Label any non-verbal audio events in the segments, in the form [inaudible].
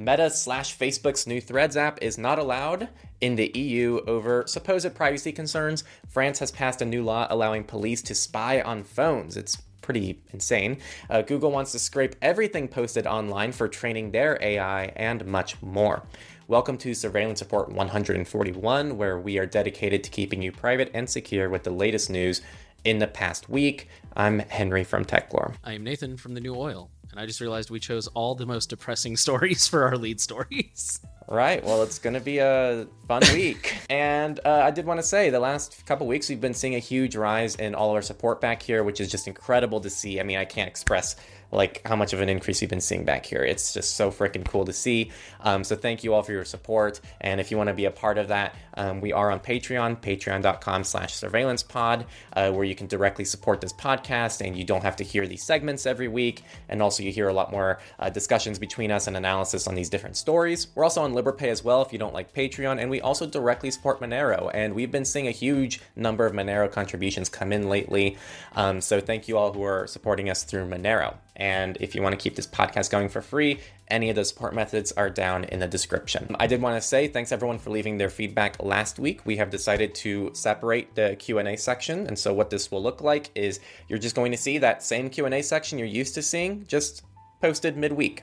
Meta slash Facebook's new Threads app is not allowed in the EU over supposed privacy concerns. France has passed a new law allowing police to spy on phones. It's pretty insane. Uh, Google wants to scrape everything posted online for training their AI and much more. Welcome to Surveillance Report 141, where we are dedicated to keeping you private and secure with the latest news in the past week. I'm Henry from TechLore. I am Nathan from The New Oil, and I just realized we chose all the most depressing [laughs] stories for our lead stories. Right. Well, it's going to be a fun [laughs] week. and uh, I did want to say the last couple weeks we've been seeing a huge rise in all of our support back here, which is just incredible to see. I mean, I can't express like how much of an increase you've been seeing back here. It's just so freaking cool to see. Um, so thank you all for your support. And if you want to be a part of that, um, we are on Patreon, patreon.com slash surveillance pod, uh, where you can directly support this podcast and you don't have to hear these segments every week. And also you hear a lot more uh, discussions between us and analysis on these different stories. We're also on Liberapay as well if you don't like Patreon. And we also directly support Monero. And we've been seeing a huge number of Monero contributions come in lately. Um, so thank you all who are supporting us through Monero. And if you want to keep this podcast going for free, any of the support methods are down in the description. I did want to say thanks everyone for leaving their feedback last week. We have decided to separate the Q&A section, and so what this will look like is you're just going to see that same Q&A section you're used to seeing just posted midweek.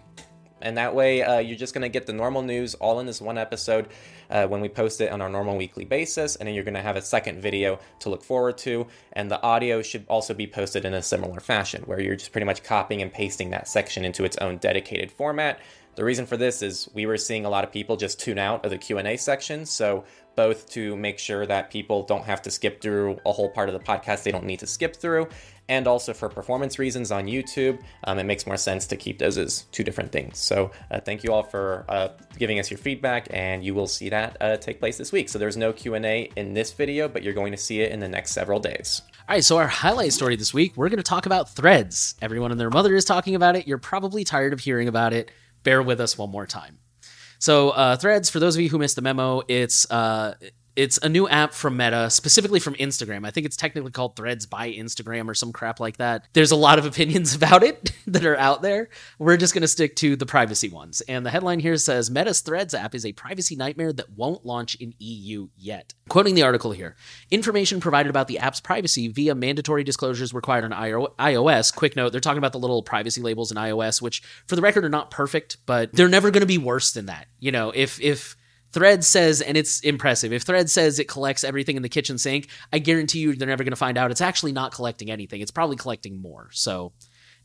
And that way, uh, you're just going to get the normal news all in this one episode uh, when we post it on our normal weekly basis. And then you're going to have a second video to look forward to. And the audio should also be posted in a similar fashion, where you're just pretty much copying and pasting that section into its own dedicated format. The reason for this is we were seeing a lot of people just tune out of the Q&A section, so both to make sure that people don't have to skip through a whole part of the podcast they don't need to skip through, and also for performance reasons on YouTube, um, it makes more sense to keep those as two different things. So uh, thank you all for uh, giving us your feedback, and you will see that uh, take place this week. So there's no Q&A in this video, but you're going to see it in the next several days. All right, so our highlight story this week, we're going to talk about threads. Everyone and their mother is talking about it. You're probably tired of hearing about it. Bear with us one more time. So, uh, Threads, for those of you who missed the memo, it's uh, it's a new app from Meta, specifically from Instagram. I think it's technically called Threads by Instagram or some crap like that. There's a lot of [laughs] opinions about it [laughs] that are out there. We're just going to stick to the privacy ones. And the headline here says Meta's Threads app is a privacy nightmare that won't launch in EU yet. Quoting the article here information provided about the app's privacy via mandatory disclosures required on iOS. Quick note, they're talking about the little privacy labels in iOS, which for the record are not perfect, but they're never going to be worse than that. You know, if, if, Thread says, and it's impressive. If Thread says it collects everything in the kitchen sink, I guarantee you they're never going to find out it's actually not collecting anything. It's probably collecting more. So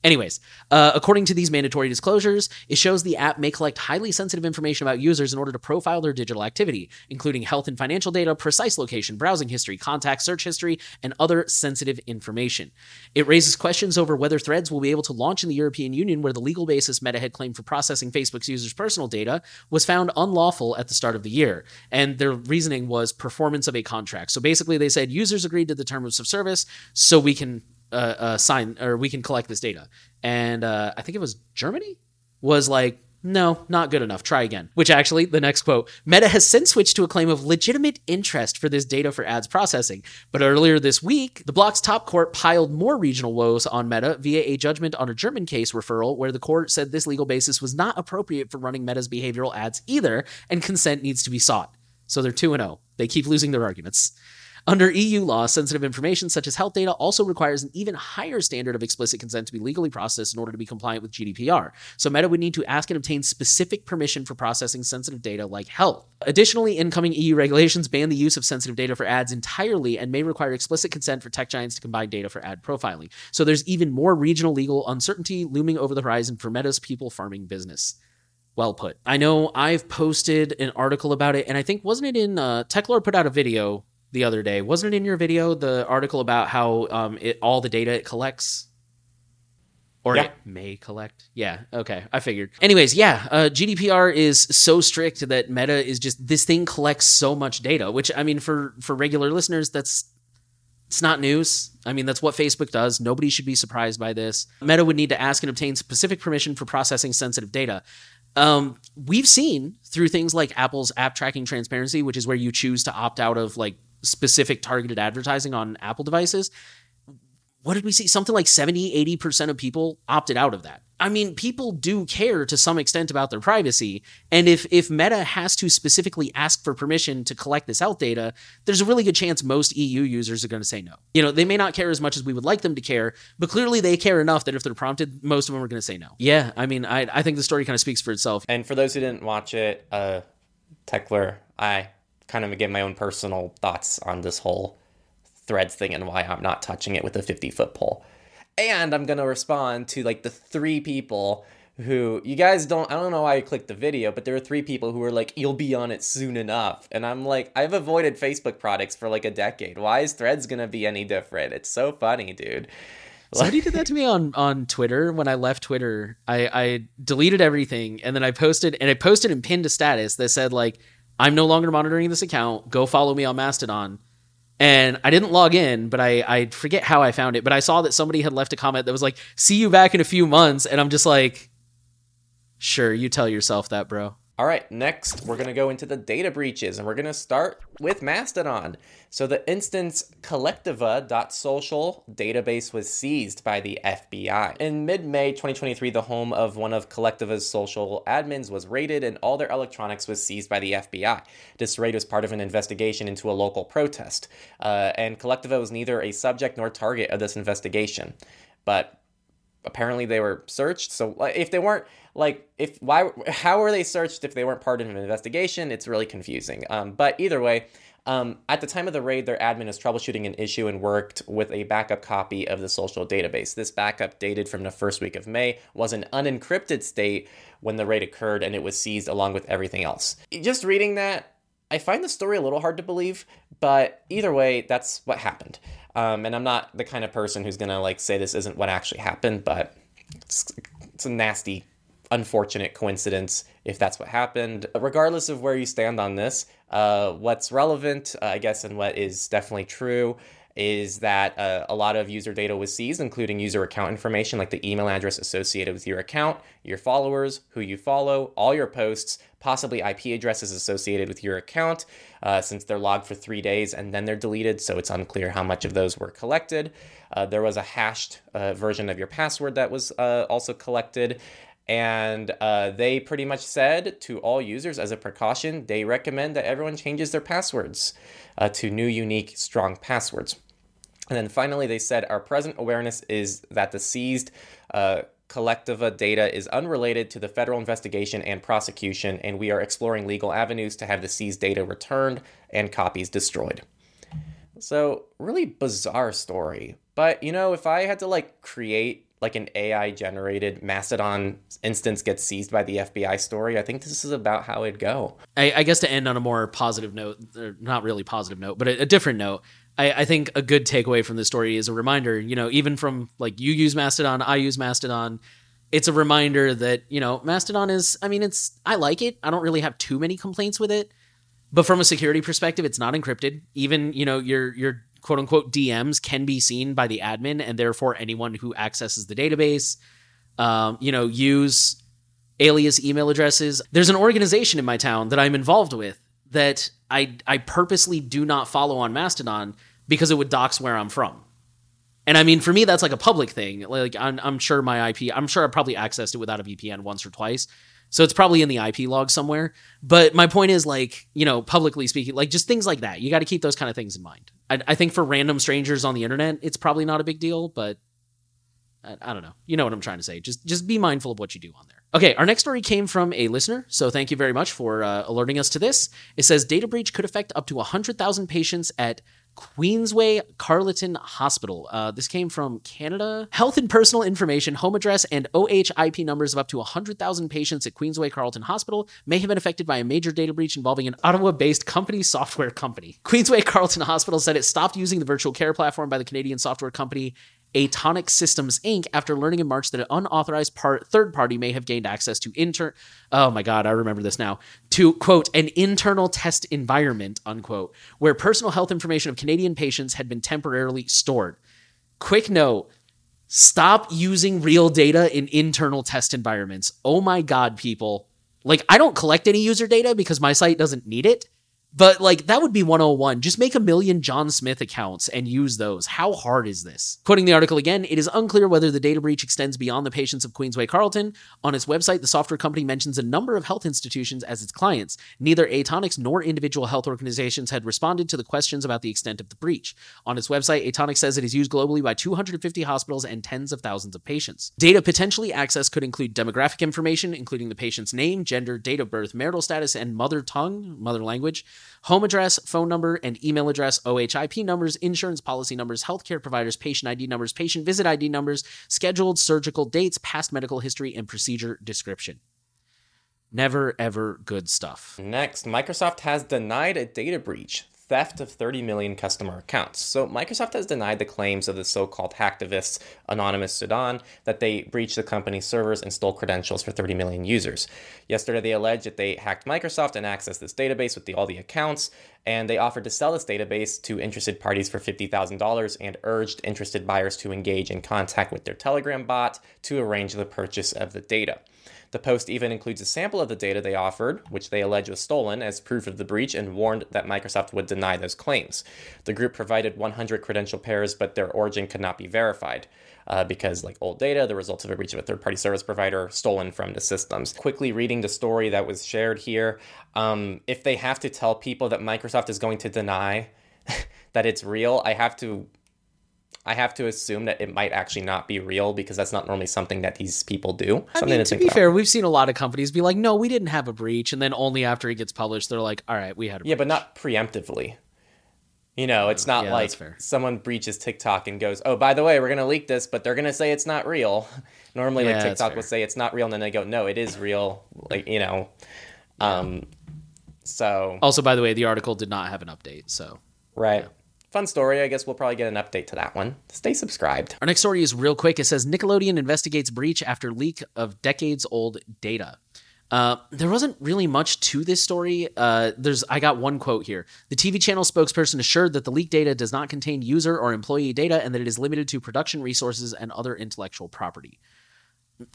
Anyways, uh, according to these mandatory disclosures, it shows the app may collect highly sensitive information about users in order to profile their digital activity, including health and financial data, precise location, browsing history, contact search history, and other sensitive information. It raises questions over whether Threads will be able to launch in the European Union, where the legal basis Meta had claimed for processing Facebook's users' personal data was found unlawful at the start of the year. And their reasoning was performance of a contract. So basically, they said users agreed to the terms of service, so we can uh, uh, sign or we can collect this data. And uh, I think it was Germany was like, no, not good enough. Try again. Which actually, the next quote Meta has since switched to a claim of legitimate interest for this data for ads processing. But earlier this week, the bloc's top court piled more regional woes on Meta via a judgment on a German case referral where the court said this legal basis was not appropriate for running Meta's behavioral ads either, and consent needs to be sought. So they're 2 0. They keep losing their arguments. Under EU law, sensitive information such as health data also requires an even higher standard of explicit consent to be legally processed in order to be compliant with GDPR. So Meta would need to ask and obtain specific permission for processing sensitive data like health. Additionally, incoming EU regulations ban the use of sensitive data for ads entirely and may require explicit consent for tech giants to combine data for ad profiling. So there's even more regional legal uncertainty looming over the horizon for Meta's people farming business. Well put. I know I've posted an article about it, and I think wasn't it in uh, TechLore put out a video the other day. Wasn't it in your video the article about how um, it all the data it collects? Or yeah. it may collect. Yeah, okay. I figured. Anyways, yeah, uh, GDPR is so strict that Meta is just this thing collects so much data, which I mean for for regular listeners that's it's not news. I mean, that's what Facebook does. Nobody should be surprised by this. Meta would need to ask and obtain specific permission for processing sensitive data. Um, we've seen through things like Apple's app tracking transparency, which is where you choose to opt out of like specific targeted advertising on Apple devices, what did we see? Something like 70, 80% of people opted out of that. I mean, people do care to some extent about their privacy. And if, if Meta has to specifically ask for permission to collect this health data, there's a really good chance most EU users are going to say no. You know, they may not care as much as we would like them to care, but clearly they care enough that if they're prompted, most of them are going to say no. Yeah, I mean, I, I think the story kind of speaks for itself. And for those who didn't watch it, uh, Techlore, I kind of give my own personal thoughts on this whole threads thing and why I'm not touching it with a 50 foot pole. And I'm to respond to like the three people who you guys don't I don't know why you clicked the video, but there are three people who were like, you'll be on it soon enough. And I'm like, I've avoided Facebook products for like a decade. Why is threads gonna be any different? It's so funny, dude. Somebody [laughs] did that to me on on Twitter when I left Twitter. I, I deleted everything and then I posted and I posted and pinned a status that said like, I'm no longer monitoring this account. Go follow me on Mastodon and I didn't log in, but I I forget how I found it, but I saw that somebody had left a comment that was like, "See you back in a few months," and I'm just like, "Sure, you tell yourself that, bro." All right, next we're going to go into the data breaches and we're going to start with Mastodon. So the instance kolektiva.social database was seized by the FBI. In mid-May 2023, the home of one of Kolektiva's social admins was raided and all their electronics was seized by the FBI. This raid was part of an investigation into a local protest, uh, and Kolektiva was neither a subject nor target of this investigation. But apparently they were searched. So if they weren't like if why how were they searched if they weren't part of an investigation? It's really confusing. Um, but either way. Um, at the time of the raid, their admin was troubleshooting an issue and worked with a backup copy of the social database. This backup, dated from the first week of May, was an unencrypted state when the raid occurred and it was seized along with everything else. Just reading that, I find the story a little hard to believe, but either way, that's what happened. Um, and I'm not the kind of person who's gonna like say this isn't what actually happened, but it's, it's a nasty, unfortunate coincidence if that's what happened. Regardless of where you stand on this, uh, what's relevant, uh, I guess, and what is definitely true is that uh, a lot of user data was seized, including user account information like the email address associated with your account, your followers, who you follow, all your posts, possibly IP addresses associated with your account, uh, since they're logged for three days and then they're deleted, so it's unclear how much of those were collected. Uh, there was a hashed uh, version of your password that was uh, also collected. And uh, they pretty much said to all users, as a precaution, they recommend that everyone changes their passwords uh, to new, unique, strong passwords. And then finally, they said our present awareness is that the seized uh, Kolektiva data is unrelated to the federal investigation and prosecution, and we are exploring legal avenues to have the seized data returned and copies destroyed. So, really bizarre story. But, you know, if I had to like create like an AI generated Mastodon instance gets seized by the FBI story, I think this is about how it'd go. I, I guess to end on a more positive note, not really positive note, but a, a different note. I, I, think a good takeaway from this story is a reminder, you know, even from like you use Mastodon, I use Mastodon. It's a reminder that, you know, Mastodon is, I mean, it's, I like it. I don't really have too many complaints with it. But from a security perspective, it's not encrypted. Even, you know, your, your quote unquote DMs can be seen by the admin and therefore anyone who accesses the database. Um, you know, use alias email addresses. There's an organization in my town that I'm involved with that I I purposely do not follow on Mastodon because it would dox where I'm from. And I mean, for me, that's like a public thing. Like, I'm, I'm sure my IP, I'm sure I probably accessed it without a VPN once or twice. So it's probably in the IP log somewhere. But my point is, like, you know, publicly speaking, like just things like that. You got to keep those kind of things in mind. I, I, think for random strangers on the internet, it's probably not a big deal, but I, I don't know. You know what I'm trying to say. Just just be mindful of what you do on there. Okay, our next story came from a listener, so thank you very much for uh, alerting us to this. It says data breach could affect up to 100,000 patients at Queensway Carleton Hospital. Uh, this came from Canada. Health and personal information, home address, and OHIP numbers of up to 100,000 patients at Queensway Carleton Hospital may have been affected by a major data breach involving an Ottawa based company software company. Queensway Carleton Hospital said it stopped using the virtual care platform by the Canadian software company Atonic Systems Inc. after learning in March that an unauthorized part, third party may have gained access to inter. Oh my God, I remember this now. To quote an internal test environment unquote, where personal health information of Canadian patients had been temporarily stored. Quick note: stop using real data in internal test environments. Oh my God, people! Like I don't collect any user data because my site doesn't need it. But like that would be 101. Just make a million John Smith accounts and use those. How hard is this? Quoting the article again, it is unclear whether the data breach extends beyond the patients of Queensway Carleton. On its website, the software company mentions a number of health institutions as its clients. Neither Atonix nor individual health organizations had responded to the questions about the extent of the breach. On its website, Atonix says it is used globally by 250 hospitals and tens of thousands of patients. Data potentially accessed could include demographic information, including the patient's name, gender, date of birth, marital status, and mother tongue, mother language home address, phone number, and email address, OHIP numbers, insurance policy numbers, healthcare providers, patient ID numbers, patient visit ID numbers, scheduled surgical dates, past medical history, and procedure description. Never ever good stuff. Next, Microsoft has denied a data breach theft of 30 million customer accounts. So Microsoft has denied the claims of the so-called hacktivists Anonymous Sudan that they breached the company's servers and stole credentials for 30 million users. Yesterday they alleged that they hacked Microsoft and accessed this database with the, all the accounts, and they offered to sell this database to interested parties for $50,000 and urged interested buyers to engage in contact with their Telegram bot to arrange the purchase of the data. The post even includes a sample of the data they offered, which they allege was stolen, as proof of the breach and warned that Microsoft would deny those claims. The group provided 100 credential pairs, but their origin could not be verified. Uh, because, like old data, the results of a breach of a third party service provider stolen from the systems. Quickly reading the story that was shared here, um, if they have to tell people that Microsoft is going to deny [laughs] that it's real, I have to I have to assume that it might actually not be real because that's not normally something that these people do. I Something mean, to be fair, we've seen a lot of companies be like, "No, we didn't have a breach," and then only after it gets published, they're like, "All right, we had a." Yeah, but not preemptively. You know, it's not Yeah, like someone breaches TikTok and goes, "Oh, by the way, we're gonna leak this," but they're gonna say it's not real. [laughs] Normally, Yeah, like TikTok will say it's not real, and then they go, "No, it is real." Like you know, um, so Also, by the way, the article did not have an update, so right, fun story. I guess we'll probably get an update to that one. Stay subscribed. Our next story is real quick. It says Nickelodeon investigates breach after leak of decades old data. Uh, there wasn't really much to this story. Uh, there's I got one quote here. The TV channel spokesperson assured that the leaked data does not contain user or employee data and that it is limited to production resources and other intellectual property.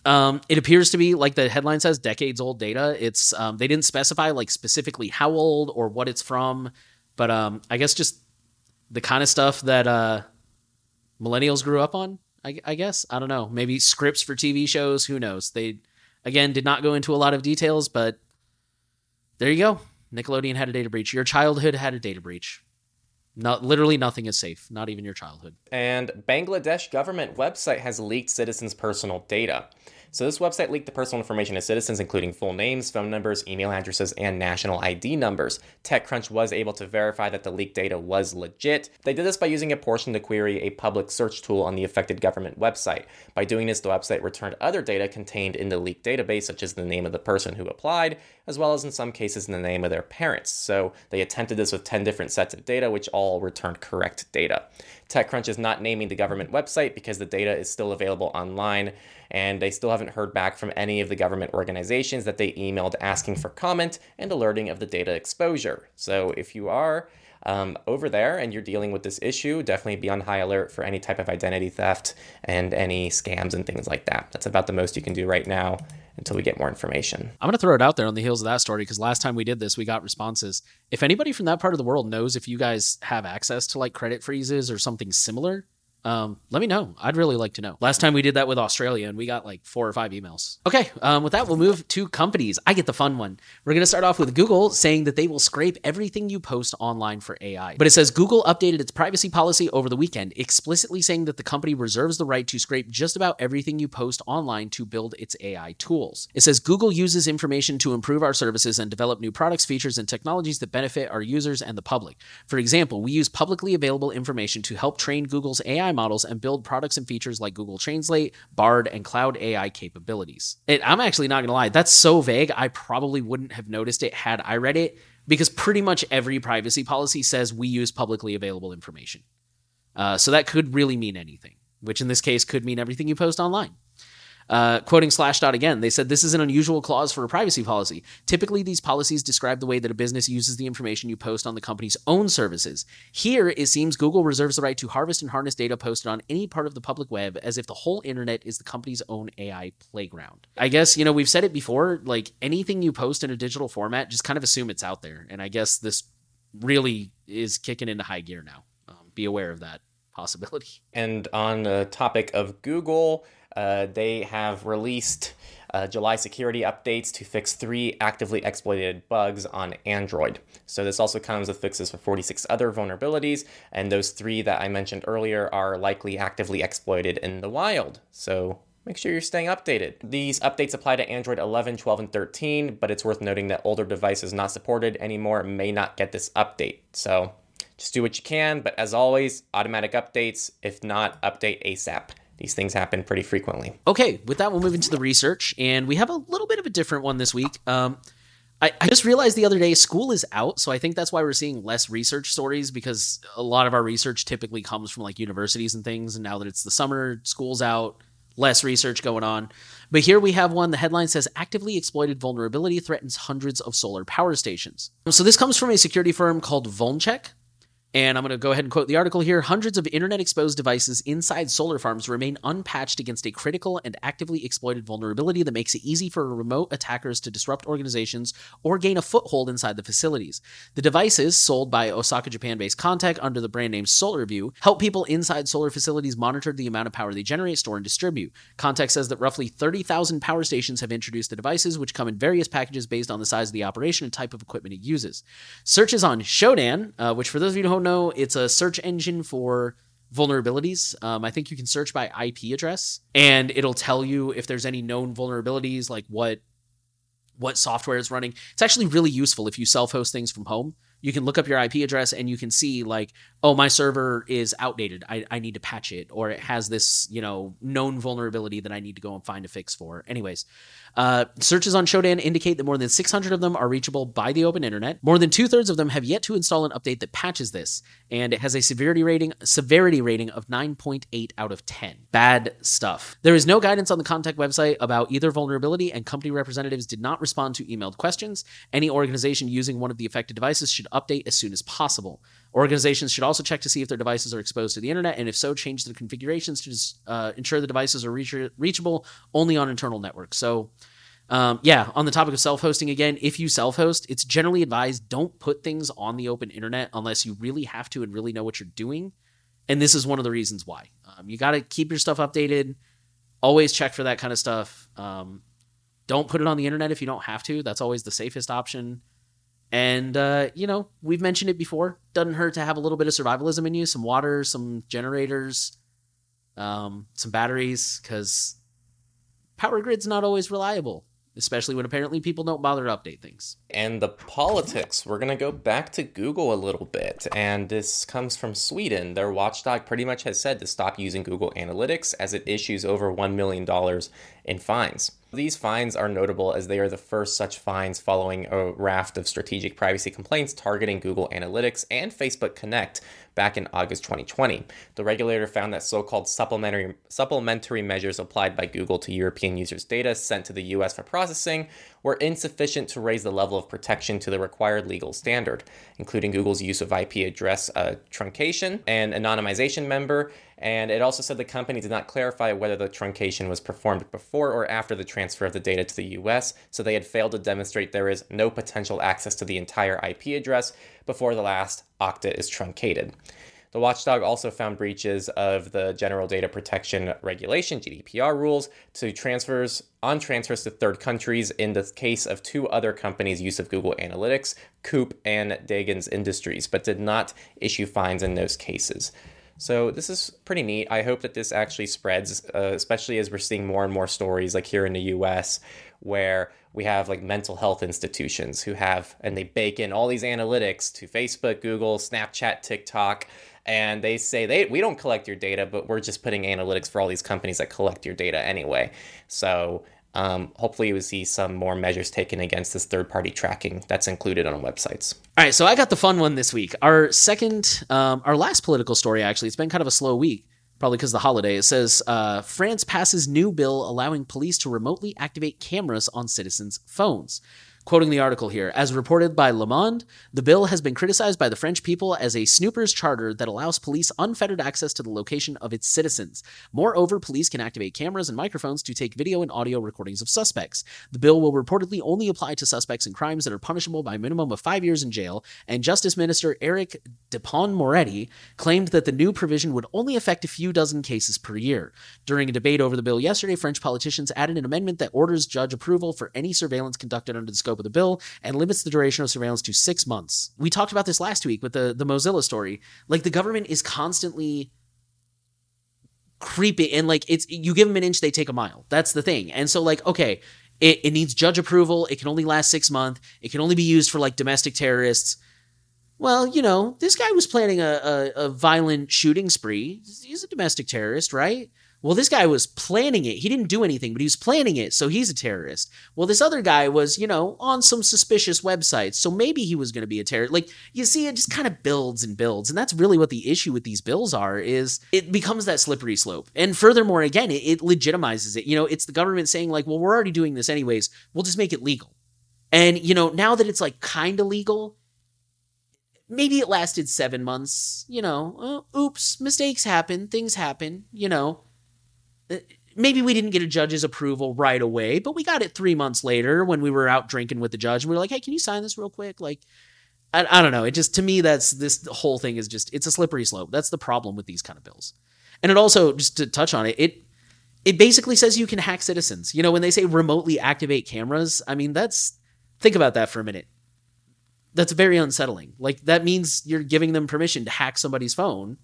Um, it appears to be like the headline says, decades old data. It's um, they didn't specify like specifically how old or what it's from, but um, I guess just the kind of stuff that uh, millennials grew up on. I, I guess I don't know. Maybe scripts for TV shows. Who knows? They again did not go into a lot of details, but there you go. Nickelodeon had a data breach. Your childhood had a data breach. Not literally nothing is safe. Not even your childhood. And Bangladesh government website has leaked citizens' personal data. So this website leaked the personal information of citizens, including full names, phone numbers, email addresses, and national ID numbers. TechCrunch was able to verify that the leaked data was legit. They did this by using a portion to query a public search tool on the affected government website. By doing this, the website returned other data contained in the leaked database, such as the name of the person who applied, as well as in some cases the name of their parents. So they attempted this with 10 different sets of data, which all returned correct data. TechCrunch is not naming the government website because the data is still available online, and they still haven't heard back from any of the government organizations that they emailed asking for comment and alerting of the data exposure. So if you are um, over there and you're dealing with this issue, definitely be on high alert for any type of identity theft and any scams and things like that. That's about the most you can do right now until we get more information. I'm going to throw it out there on the heels of that story because last time we did this, we got responses. If anybody from that part of the world knows if you guys have access to like credit freezes or something similar, um, let me know. I'd really like to know. Last time we did that with Australia and we got like four or five emails. Okay, um, with that, we'll move to companies. I get the fun one. We're going to start off with Google saying that they will scrape everything you post online for AI. But it says Google updated its privacy policy over the weekend, explicitly saying that the company reserves the right to scrape just about everything you post online to build its AI tools. It says Google uses information to improve our services and develop new products, features, and technologies that benefit our users and the public. For example, we use publicly available information to help train Google's AI models and build products and features like Google Translate, Bard, and Cloud AI capabilities. And I'm actually not to lie, that's so vague, I probably wouldn't have noticed it had I read it because pretty much every privacy policy says we use publicly available information. Uh, so that could really mean anything, which in this case could mean everything you post online. Uh, quoting Slashdot again, they said this is an unusual clause for a privacy policy. Typically, these policies describe the way that a business uses the information you post on the company's own services. Here, it seems Google reserves the right to harvest and harness data posted on any part of the public web as if the whole internet is the company's own AI playground. I guess, you know, we've said it before like anything you post in a digital format, just kind of assume it's out there. And I guess this really is kicking into high gear now. Um, be aware of that possibility. And on the topic of Google, uh, they have released uh, July security updates to fix three actively exploited bugs on Android. So this also comes with fixes for 46 other vulnerabilities, and those three that I mentioned earlier are likely actively exploited in the wild. So make sure you're staying updated. These updates apply to Android 11, 12, and 13, but it's worth noting that older devices not supported anymore may not get this update. So just do what you can, but as always, automatic updates. If not, update ASAP. These things happen pretty frequently. Okay, with that, we'll move into the research, and we have a little bit of a different one this week. Um, I, I just realized the other day school is out, so I think that's why we're seeing less research stories because a lot of our research typically comes from like universities and things. And now that it's the summer, school's out, less research going on. But here we have one. The headline says actively exploited vulnerability threatens hundreds of solar power stations. So this comes from a security firm called Vulncheck. And I'm going to go ahead and quote the article here. Hundreds of internet exposed devices inside solar farms remain unpatched against a critical and actively exploited vulnerability that makes it easy for remote attackers to disrupt organizations or gain a foothold inside the facilities. The devices, sold by Osaka, Japan based Contec under the brand name SolarView, help people inside solar facilities monitor the amount of power they generate, store, and distribute. Contec says that roughly 30,000 power stations have introduced the devices, which come in various packages based on the size of the operation and type of equipment it uses. Searches on Shodan, uh, which for those of you who don't know, it's a search engine for vulnerabilities. Um, I think you can search by IP address, and it'll tell you if there's any known vulnerabilities, like what what software is running. It's actually really useful if you self-host things from home. You can look up your IP address and you can see like, oh, my server is outdated. I, I need to patch it, or it has this you know known vulnerability that I need to go and find a fix for. Anyways, uh, searches on Shodan indicate that more than 600 of them are reachable by the open internet. More than two thirds of them have yet to install an update that patches this, and it has a severity rating severity rating of 9.8 out of 10. Bad stuff. There is no guidance on the Contec website about either vulnerability, and company representatives did not respond to emailed questions. Any organization using one of the affected devices should update as soon as possible. Organizations should also check to see if their devices are exposed to the internet, and if so, change their configurations to uh, ensure the devices are reach- reachable only on internal networks. So, um, yeah, on the topic of self hosting again, if you self host, it's generally advised don't put things on the open internet unless you really have to and really know what you're doing. And this is one of the reasons why. Um, you got to keep your stuff updated, always check for that kind of stuff. Um, don't put it on the internet if you don't have to. That's always the safest option. And, uh, you know, we've mentioned it before. Doesn't hurt to have a little bit of survivalism in you some water, some generators, um, some batteries, because power grid's not always reliable, especially when apparently people don't bother to update things. And the politics, we're going to go back to Google a little bit. And this comes from Sweden. Their watchdog pretty much has said to stop using Google Analytics as it issues over $1 million in fines. These fines are notable as they are the first such fines following a raft of strategic privacy complaints targeting Google Analytics and Facebook Connect back in August 2020. The regulator found that so-called supplementary supplementary measures applied by Google to European users' data sent to the US for processing were insufficient to raise the level of protection to the required legal standard, including Google's use of IP address uh, truncation and anonymization member and it also said the company did not clarify whether the truncation was performed before or after the transfer of the data to the US, so they had failed to demonstrate there is no potential access to the entire IP address before the last octet is truncated. The watchdog also found breaches of the General Data Protection Regulation (GDPR) rules to transfers on transfers to third countries in the case of two other companies' use of Google Analytics, Coop and Dagens Industries, but did not issue fines in those cases. So this is pretty neat. I hope that this actually spreads, uh, especially as we're seeing more and more stories like here in the US where we have like mental health institutions who have and they bake in all these analytics to Facebook, Google, Snapchat, TikTok and they say they we don't collect your data but we're just putting analytics for all these companies that collect your data anyway. So um, hopefully, we see some more measures taken against this third party tracking that's included on websites. All right, so I got the fun one this week. Our second, um, our last political story, actually, it's been kind of a slow week, probably because the holiday. It says uh, France passes new bill allowing police to remotely activate cameras on citizens' phones. Quoting the article here, as reported by Le Monde, the bill has been criticized by the French people as a snooper's charter that allows police unfettered access to the location of its citizens. Moreover, police can activate cameras and microphones to take video and audio recordings of suspects. The bill will reportedly only apply to suspects in crimes that are punishable by a minimum of five years in jail, and Justice Minister Eric Dupond-Moretti claimed that the new provision would only affect a few dozen cases per year. During a debate over the bill yesterday, French politicians added an amendment that orders judge approval for any surveillance conducted under the scope of the bill and limits the duration of surveillance to six months. We talked about this last week with the, the Mozilla story. Like the government is constantly creepy and like it's you give them an inch, they take a mile. That's the thing. And so like, okay, it, it needs judge approval. It can only last six months. It can only be used for like domestic terrorists. Well, you know, this guy was planning a, a, a violent shooting spree. He's a domestic terrorist, right? Well, this guy was planning it. He didn't do anything, but he was planning it, so he's a terrorist. Well, this other guy was, you know, on some suspicious websites, so maybe he was going to be a terrorist. Like, you see, it just kind of builds and builds, and that's really what the issue with these bills are. Is it becomes that slippery slope, and furthermore, again, it, it legitimizes it. You know, it's the government saying like, well, we're already doing this anyways. We'll just make it legal. And you know, now that it's like kind of legal, maybe it lasted seven months. You know, uh, oops, mistakes happen, things happen. You know Uh, maybe we didn't get a judge's approval right away, but we got it three months later when we were out drinking with the judge. And we were like, hey, can you sign this real quick? Like, I, I don't know. It just, to me, that's this whole thing is just, it's a slippery slope. That's the problem with these kind of bills. And it also, just to touch on it, it, it basically says you can hack citizens. You know, when they say remotely activate cameras, I mean, that's, think about that for a minute. That's very unsettling. Like, that means you're giving them permission to hack somebody's phone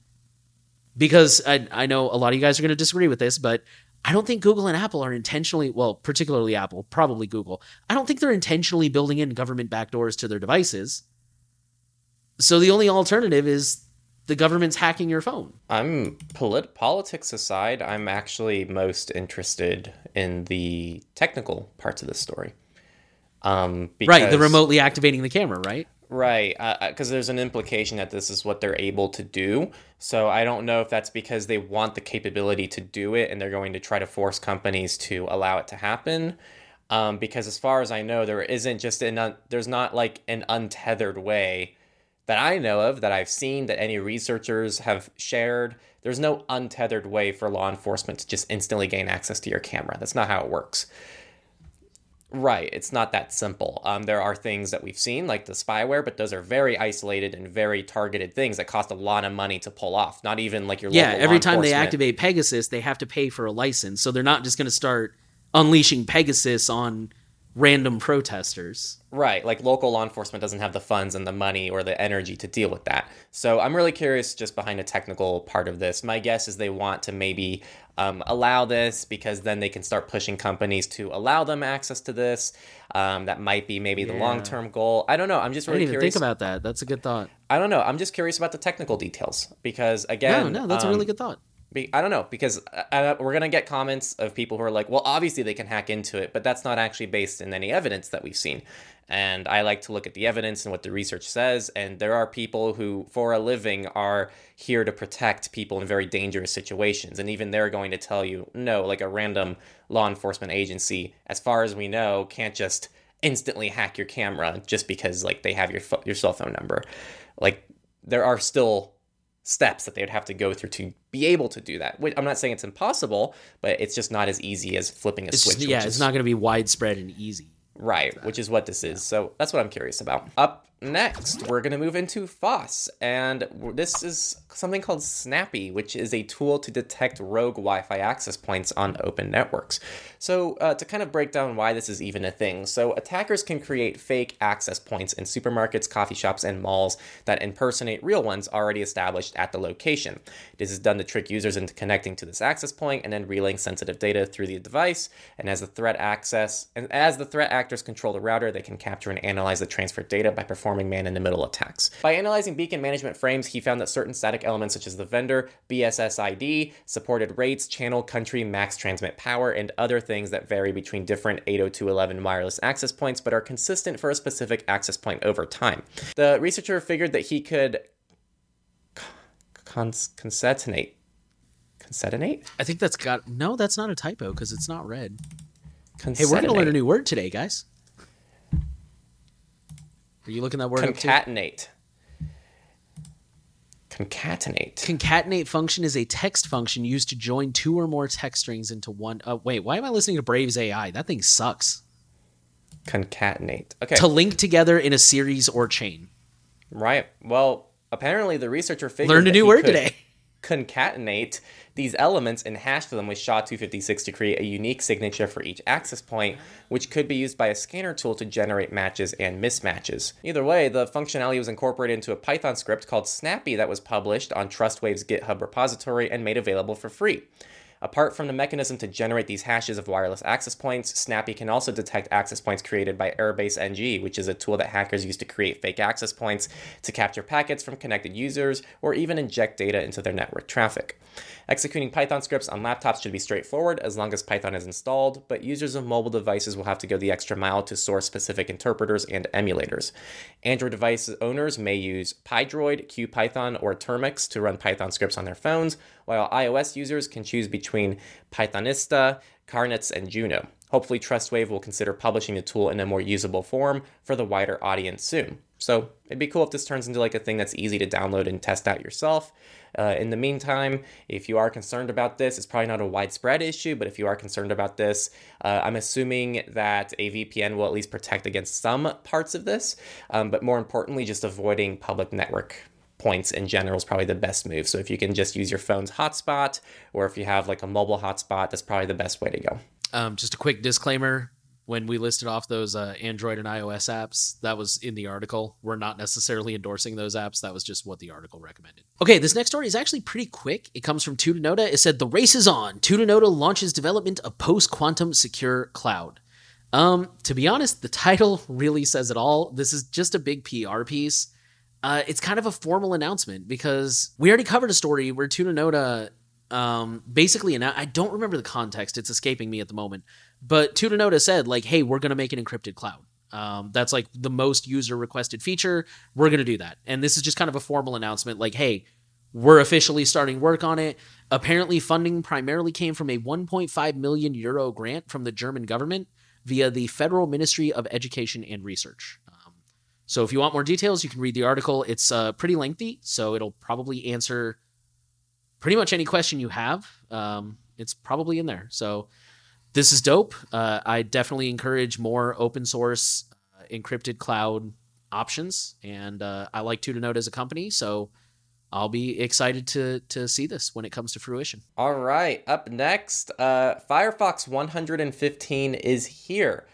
because I, I know a lot of you guys are going to disagree with this, but I don't think Google and Apple are intentionally, well, particularly Apple, probably Google. I don't think they're intentionally building in government backdoors to their devices. So the only alternative is the government's hacking your phone. I'm polit- politics aside, I'm actually most interested in the technical parts of this story. Um, because, right, the remotely activating the camera, right? Right, because uh, there's an implication that this is what they're able to do. So I don't know if that's because they want the capability to do it and they're going to try to force companies to allow it to happen. Um, because as far as I know, there isn't just an un- there's not like an untethered way that I know of that I've seen that any researchers have shared. There's no untethered way for law enforcement to just instantly gain access to your camera. That's not how it works. Right. It's not that simple. Um, there are things that we've seen, like the spyware, but those are very isolated and very targeted things that cost a lot of money to pull off. Not even like your yeah. Every time they activate Pegasus, they have to pay for a license, so they're not just going to start unleashing Pegasus on random protesters. Right. Like local law enforcement doesn't have the funds and the money or the energy to deal with that. So I'm really curious just behind the technical part of this. My guess is they want to maybe um, allow this because then they can start pushing companies to allow them access to this. Um, that might be maybe the long term goal. I don't know. I'm just really I didn't even curious. think about that. That's a good thought. I don't know. I'm just curious about the technical details because again, no, no, that's um, a really um, good thought. I don't know because uh, we're gonna get comments of people who are like, well, obviously they can hack into it, but that's not actually based in any evidence that we've seen. And I like to look at the evidence and what the research says. And there are people who, for a living, are here to protect people in very dangerous situations. And even they're going to tell you, no, like a random law enforcement agency, as far as we know, can't just instantly hack your camera just because like they have your fo- your cell phone number. Like there are still steps that they would have to go through to be able to do that. I'm not saying it's impossible, but it's just not as easy as flipping a it's, switch. Yeah, it's is, not going to be widespread and easy. Right, which is what this is. So that's what I'm curious about. Up next, we're going to move into FOSS, and this is something called Snappy, which is a tool to detect rogue Wi Fi access points on open networks. So, uh, to kind of break down why this is even a thing, so attackers can create fake access points in supermarkets, coffee shops, and malls that impersonate real ones already established at the location. This is done to trick users into connecting to this access point and then relaying sensitive data through the device. And as the threat access and as the threat actors control the router, they can capture and analyze the transferred data by performing man-in-the-middle attacks. By analyzing beacon management frames, he found that certain static elements such as the vendor, BSS ID, supported rates, channel, country, max transmit power, and other things that vary between different 802.11 wireless access points but are consistent for a specific access point over time. The researcher figured that he could cons- concatenate. Concatenate? I think that's got no. That's not a typo because it's not red. Hey, we're gonna learn a new word today, guys. Are you looking that word? Concatenate. Concatenate. Concatenate function is a text function used to join two or more text strings into one. Uh, wait, why am I listening to Brave's AI? That thing sucks. Concatenate. Okay. To link together in a series or chain. Right. Well, apparently the researcher figured Learned a new word could today. Concatenate these elements and hash them with SHA-256 to create a unique signature for each access point, which could be used by a scanner tool to generate matches and mismatches. Either way, the functionality was incorporated into a Python script called Snappy that was published on TrustWave's GitHub repository and made available for free. Apart from the mechanism to generate these hashes of wireless access points, Snappy can also detect access points created by Airbase NG, which is a tool that hackers use to create fake access points to capture packets from connected users or even inject data into their network traffic. Executing Python scripts on laptops should be straightforward as long as Python is installed, but users of mobile devices will have to go the extra mile to source specific interpreters and emulators. Android device owners may use PyDroid, QPython, or Termux to run Python scripts on their phones, while iOS users can choose between Pythonista, Carnets, and Juno. Hopefully, TrustWave will consider publishing the tool in a more usable form for the wider audience soon. So it'd be cool if this turns into like a thing that's easy to download and test out yourself. Uh, in the meantime, if you are concerned about this, it's probably not a widespread issue, but if you are concerned about this, uh, I'm assuming that a VPN will at least protect against some parts of this. Um, but more importantly, just avoiding public network points in general is probably the best move. So if you can just use your phone's hotspot, or if you have like a mobile hotspot, that's probably the best way to go. Um, just a quick disclaimer when we listed off those uh, Android and iOS apps, that was in the article. We're not necessarily endorsing those apps. That was just what the article recommended. Okay, this next story is actually pretty quick. It comes from Tutanota. It said the race is on. Tutanota launches development of post-quantum secure cloud. Um, to be honest, the [laughs] title really says it all. This is just a big PR piece. Uh, it's kind of a formal announcement because we already covered a story where Tutanota um, basically, and I don't remember the context; it's escaping me at the moment. But Tutanota said, like, "Hey, we're going to make an encrypted cloud. Um, that's like the most user requested feature. We're going to do that." And this is just kind of a formal announcement, like, "Hey, we're officially starting work on it." Apparently, funding primarily came from a 1.5 million euro grant from the German government via the Federal Ministry of Education and Research. So, if you want more details, you can read the article. It's uh, pretty lengthy, so it'll probably answer pretty much any question you have. Um, it's probably in there. So this is dope. Uh, I definitely encourage more open source uh, encrypted cloud options, and uh, I like Tutanota as a company, so I'll be excited to to see this when it comes to fruition. All right, up next, uh, Firefox 115 is here.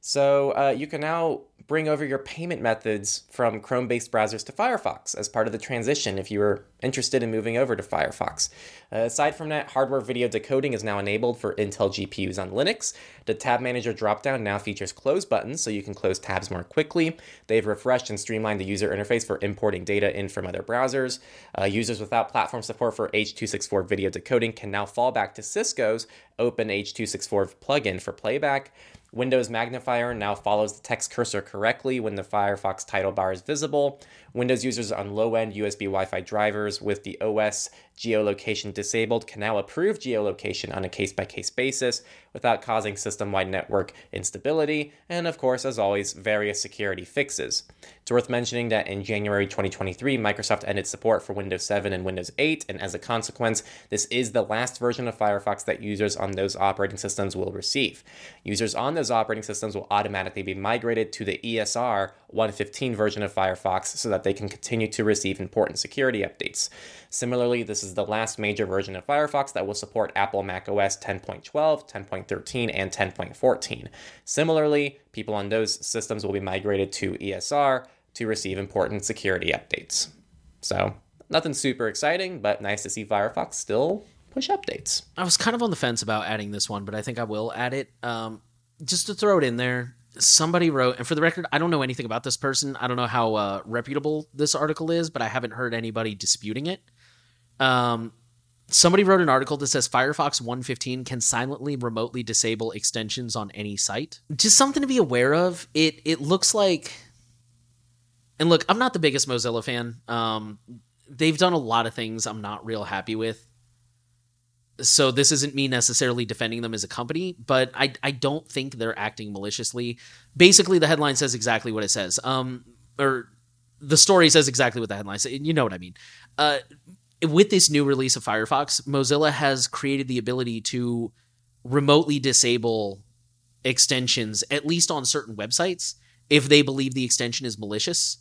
So uh, you can now bring over your payment methods from Chrome based browsers to Firefox as part of the transition if you were interested in moving over to Firefox. Uh, aside from that, hardware video decoding is now enabled for Intel GPUs on Linux. The Tab Manager dropdown now features close buttons so you can close tabs more quickly. They've refreshed and streamlined the user interface for importing data in from other browsers. Uh, users without platform support for H.264 video decoding can now fall back to Cisco's Open H.264 plugin for playback. Windows Magnifier now follows the text cursor correctly when the Firefox title bar is visible. Windows users on low end USB Wi Fi drivers with the OS geolocation disabled can now approve geolocation on a case by case basis without causing system wide network instability, and of course, as always, various security fixes. It's worth mentioning that in January 2023, Microsoft ended support for Windows 7 and Windows 8, and as a consequence, this is the last version of Firefox that users on those operating systems will receive. Users on those operating systems will automatically be migrated to the ESR 115 version of Firefox so that they can continue to receive important security updates. Similarly, this is the last major version of Firefox that will support Apple macOS 10.12, 10.13, and 10.14. Similarly, people on those systems will be migrated to ESR to receive important security updates. So, nothing super exciting, but nice to see Firefox still push updates. I was kind of on the fence about adding this one, but I think I will add it. Um, just to throw it in there, somebody wrote, and for the record, I don't know anything about this person. I don't know how uh, reputable this article is, but I haven't heard anybody disputing it. Um, somebody wrote an article that says Firefox 115 can silently remotely disable extensions on any site. Just something to be aware of. It it looks like, and look, I'm not the biggest Mozilla fan. Um, they've done a lot of things I'm not real happy with. So this isn't me necessarily defending them as a company, but I I don't think they're acting maliciously. Basically, the headline says exactly what it says. Um, or the story says exactly what the headline says. You know what I mean. Uh, with this new release of Firefox, Mozilla has created the ability to remotely disable extensions, at least on certain websites, if they believe the extension is malicious.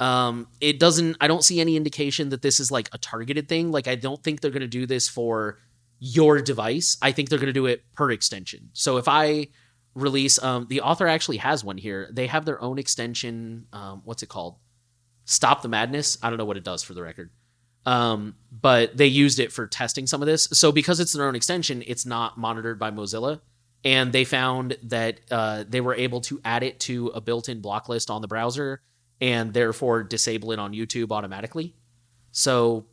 Um, it doesn't. I don't see any indication that this is like a targeted thing. Like I don't think they're going to do this for your device. I think they're going to do it per extension. So if I release, um, the author actually has one here. They have their own extension. Um, what's it called? Stop the Madness. I don't know what it does for the record. Um, but they used it for testing some of this. So because it's their own extension, it's not monitored by Mozilla. And they found that uh, they were able to add it to a built-in block list on the browser and therefore disable it on YouTube automatically. So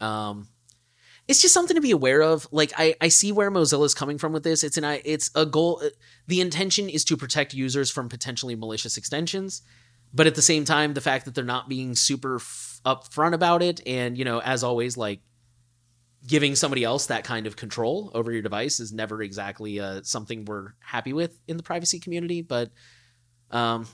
um, it's just something to be aware of. Like I, I see where Mozilla is coming from with this. It's an it's a goal. The intention is to protect users from potentially malicious extensions, but at the same time, the fact that they're not being super f- upfront about it, and you know, as always, like giving somebody else that kind of control over your device is never exactly uh, something we're happy with in the privacy community. But um,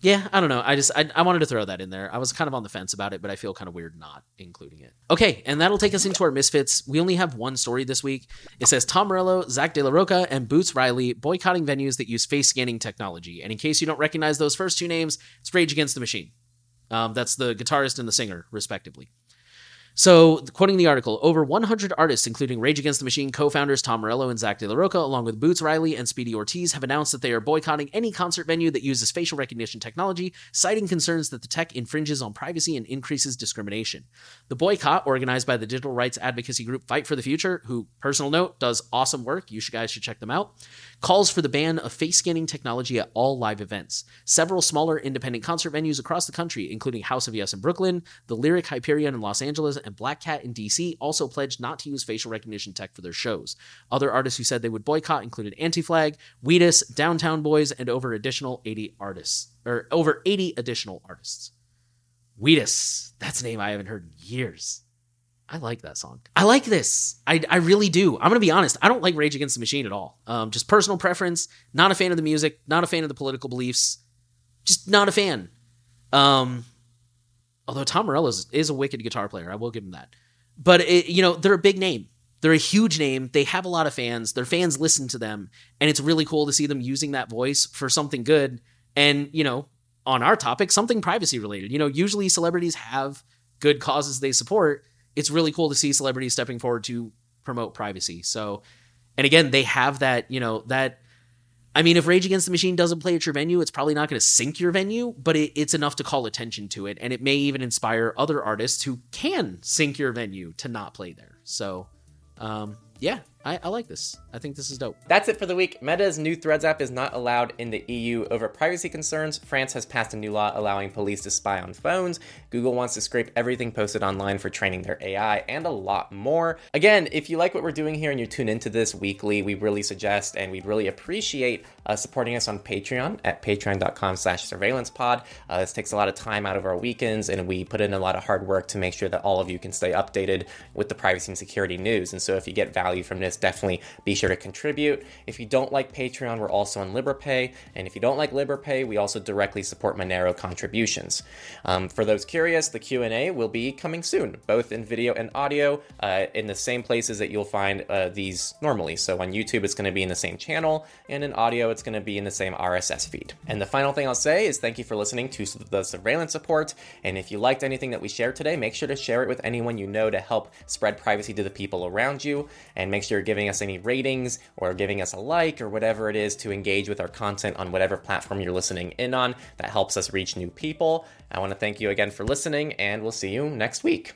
yeah, I don't know. I just I, I wanted to throw that in there. I was kind of on the fence about it, but I feel kind of weird not including it. Okay, and that'll take us into our misfits. We only have one story this week. It says Tom Morello, Zack De La Rocha, and Boots Riley boycotting venues that use face scanning technology. And in case you don't recognize those first two names, it's Rage Against the Machine. Um, that's the guitarist and the singer, respectively. So, quoting the article, over 100 artists, including Rage Against the Machine co founders Tom Morello and Zack De La Rocha, along with Boots Riley and Speedy Ortiz, have announced that they are boycotting any concert venue that uses facial recognition technology, citing concerns that the tech infringes on privacy and increases discrimination. The boycott, organized by the digital rights advocacy group Fight for the Future, who, personal note, does awesome work, you guys should check them out, calls for the ban of face scanning technology at all live events. Several smaller independent concert venues across the country, including House of Yes in Brooklyn, the Lyric Hyperion in Los Angeles, and Black Cat in DC also pledged not to use facial recognition tech for their shows. Other artists who said they would boycott included Anti-Flag, Wheatus, Downtown Boys, and over additional 80 artists or over 80 additional artists. Wheatus, that's a name I haven't heard in years. I like that song. I like this. I, I really do. I'm gonna be honest. I don't like Rage Against the Machine at all. Um, just personal preference. Not a fan of the music. Not a fan of the political beliefs. Just not a fan. Um, Although Tom Morello is, is a wicked guitar player, I will give him that. But it, you know, they're a big name. They're a huge name. They have a lot of fans. Their fans listen to them, and it's really cool to see them using that voice for something good. And you know, on our topic, something privacy related. You know, usually celebrities have good causes they support. It's really cool to see celebrities stepping forward to promote privacy. So, and again, they have that, you know, that I mean, if Rage Against the Machine doesn't play at your venue, it's probably not going to sink your venue, but it, it's enough to call attention to it. And it may even inspire other artists who can sink your venue to not play there. So, um, yeah, I, I, like this. I think this is dope. That's it for the week. Meta's new Threads app is not allowed in the EU over privacy concerns. France has passed a new law allowing police to spy on phones. Google wants to scrape everything posted online for training their AI, and a lot more. Again, if you like what we're doing here and you tune into this weekly, we really suggest and we'd really appreciate uh, supporting us on Patreon at patreon.com slash surveillancepod. Uh, this takes a lot of time out of our weekends, and we put in a lot of hard work to make sure that all of you can stay updated with the privacy and security news. And so if you get value from this, definitely be sure to contribute. If you don't like Patreon, we're also on Liberapay. And if you don't like Liberapay, we also directly support Monero contributions. Um, for those curious, the Q&A will be coming soon, both in video and audio, uh, in the same places that you'll find uh, these normally. So on YouTube, it's going to be in the same channel, and in audio, it's going to be in the same RSS feed. And the final thing I'll say is thank you for listening to the surveillance support. And if you liked anything that we shared today, make sure to share it with anyone you know to help spread privacy to the people around you. And make sure giving us any ratings or giving us a like or whatever it is to engage with our content on whatever platform you're listening in on. That helps us reach new people. I want to thank you again for listening, and we'll see you next week.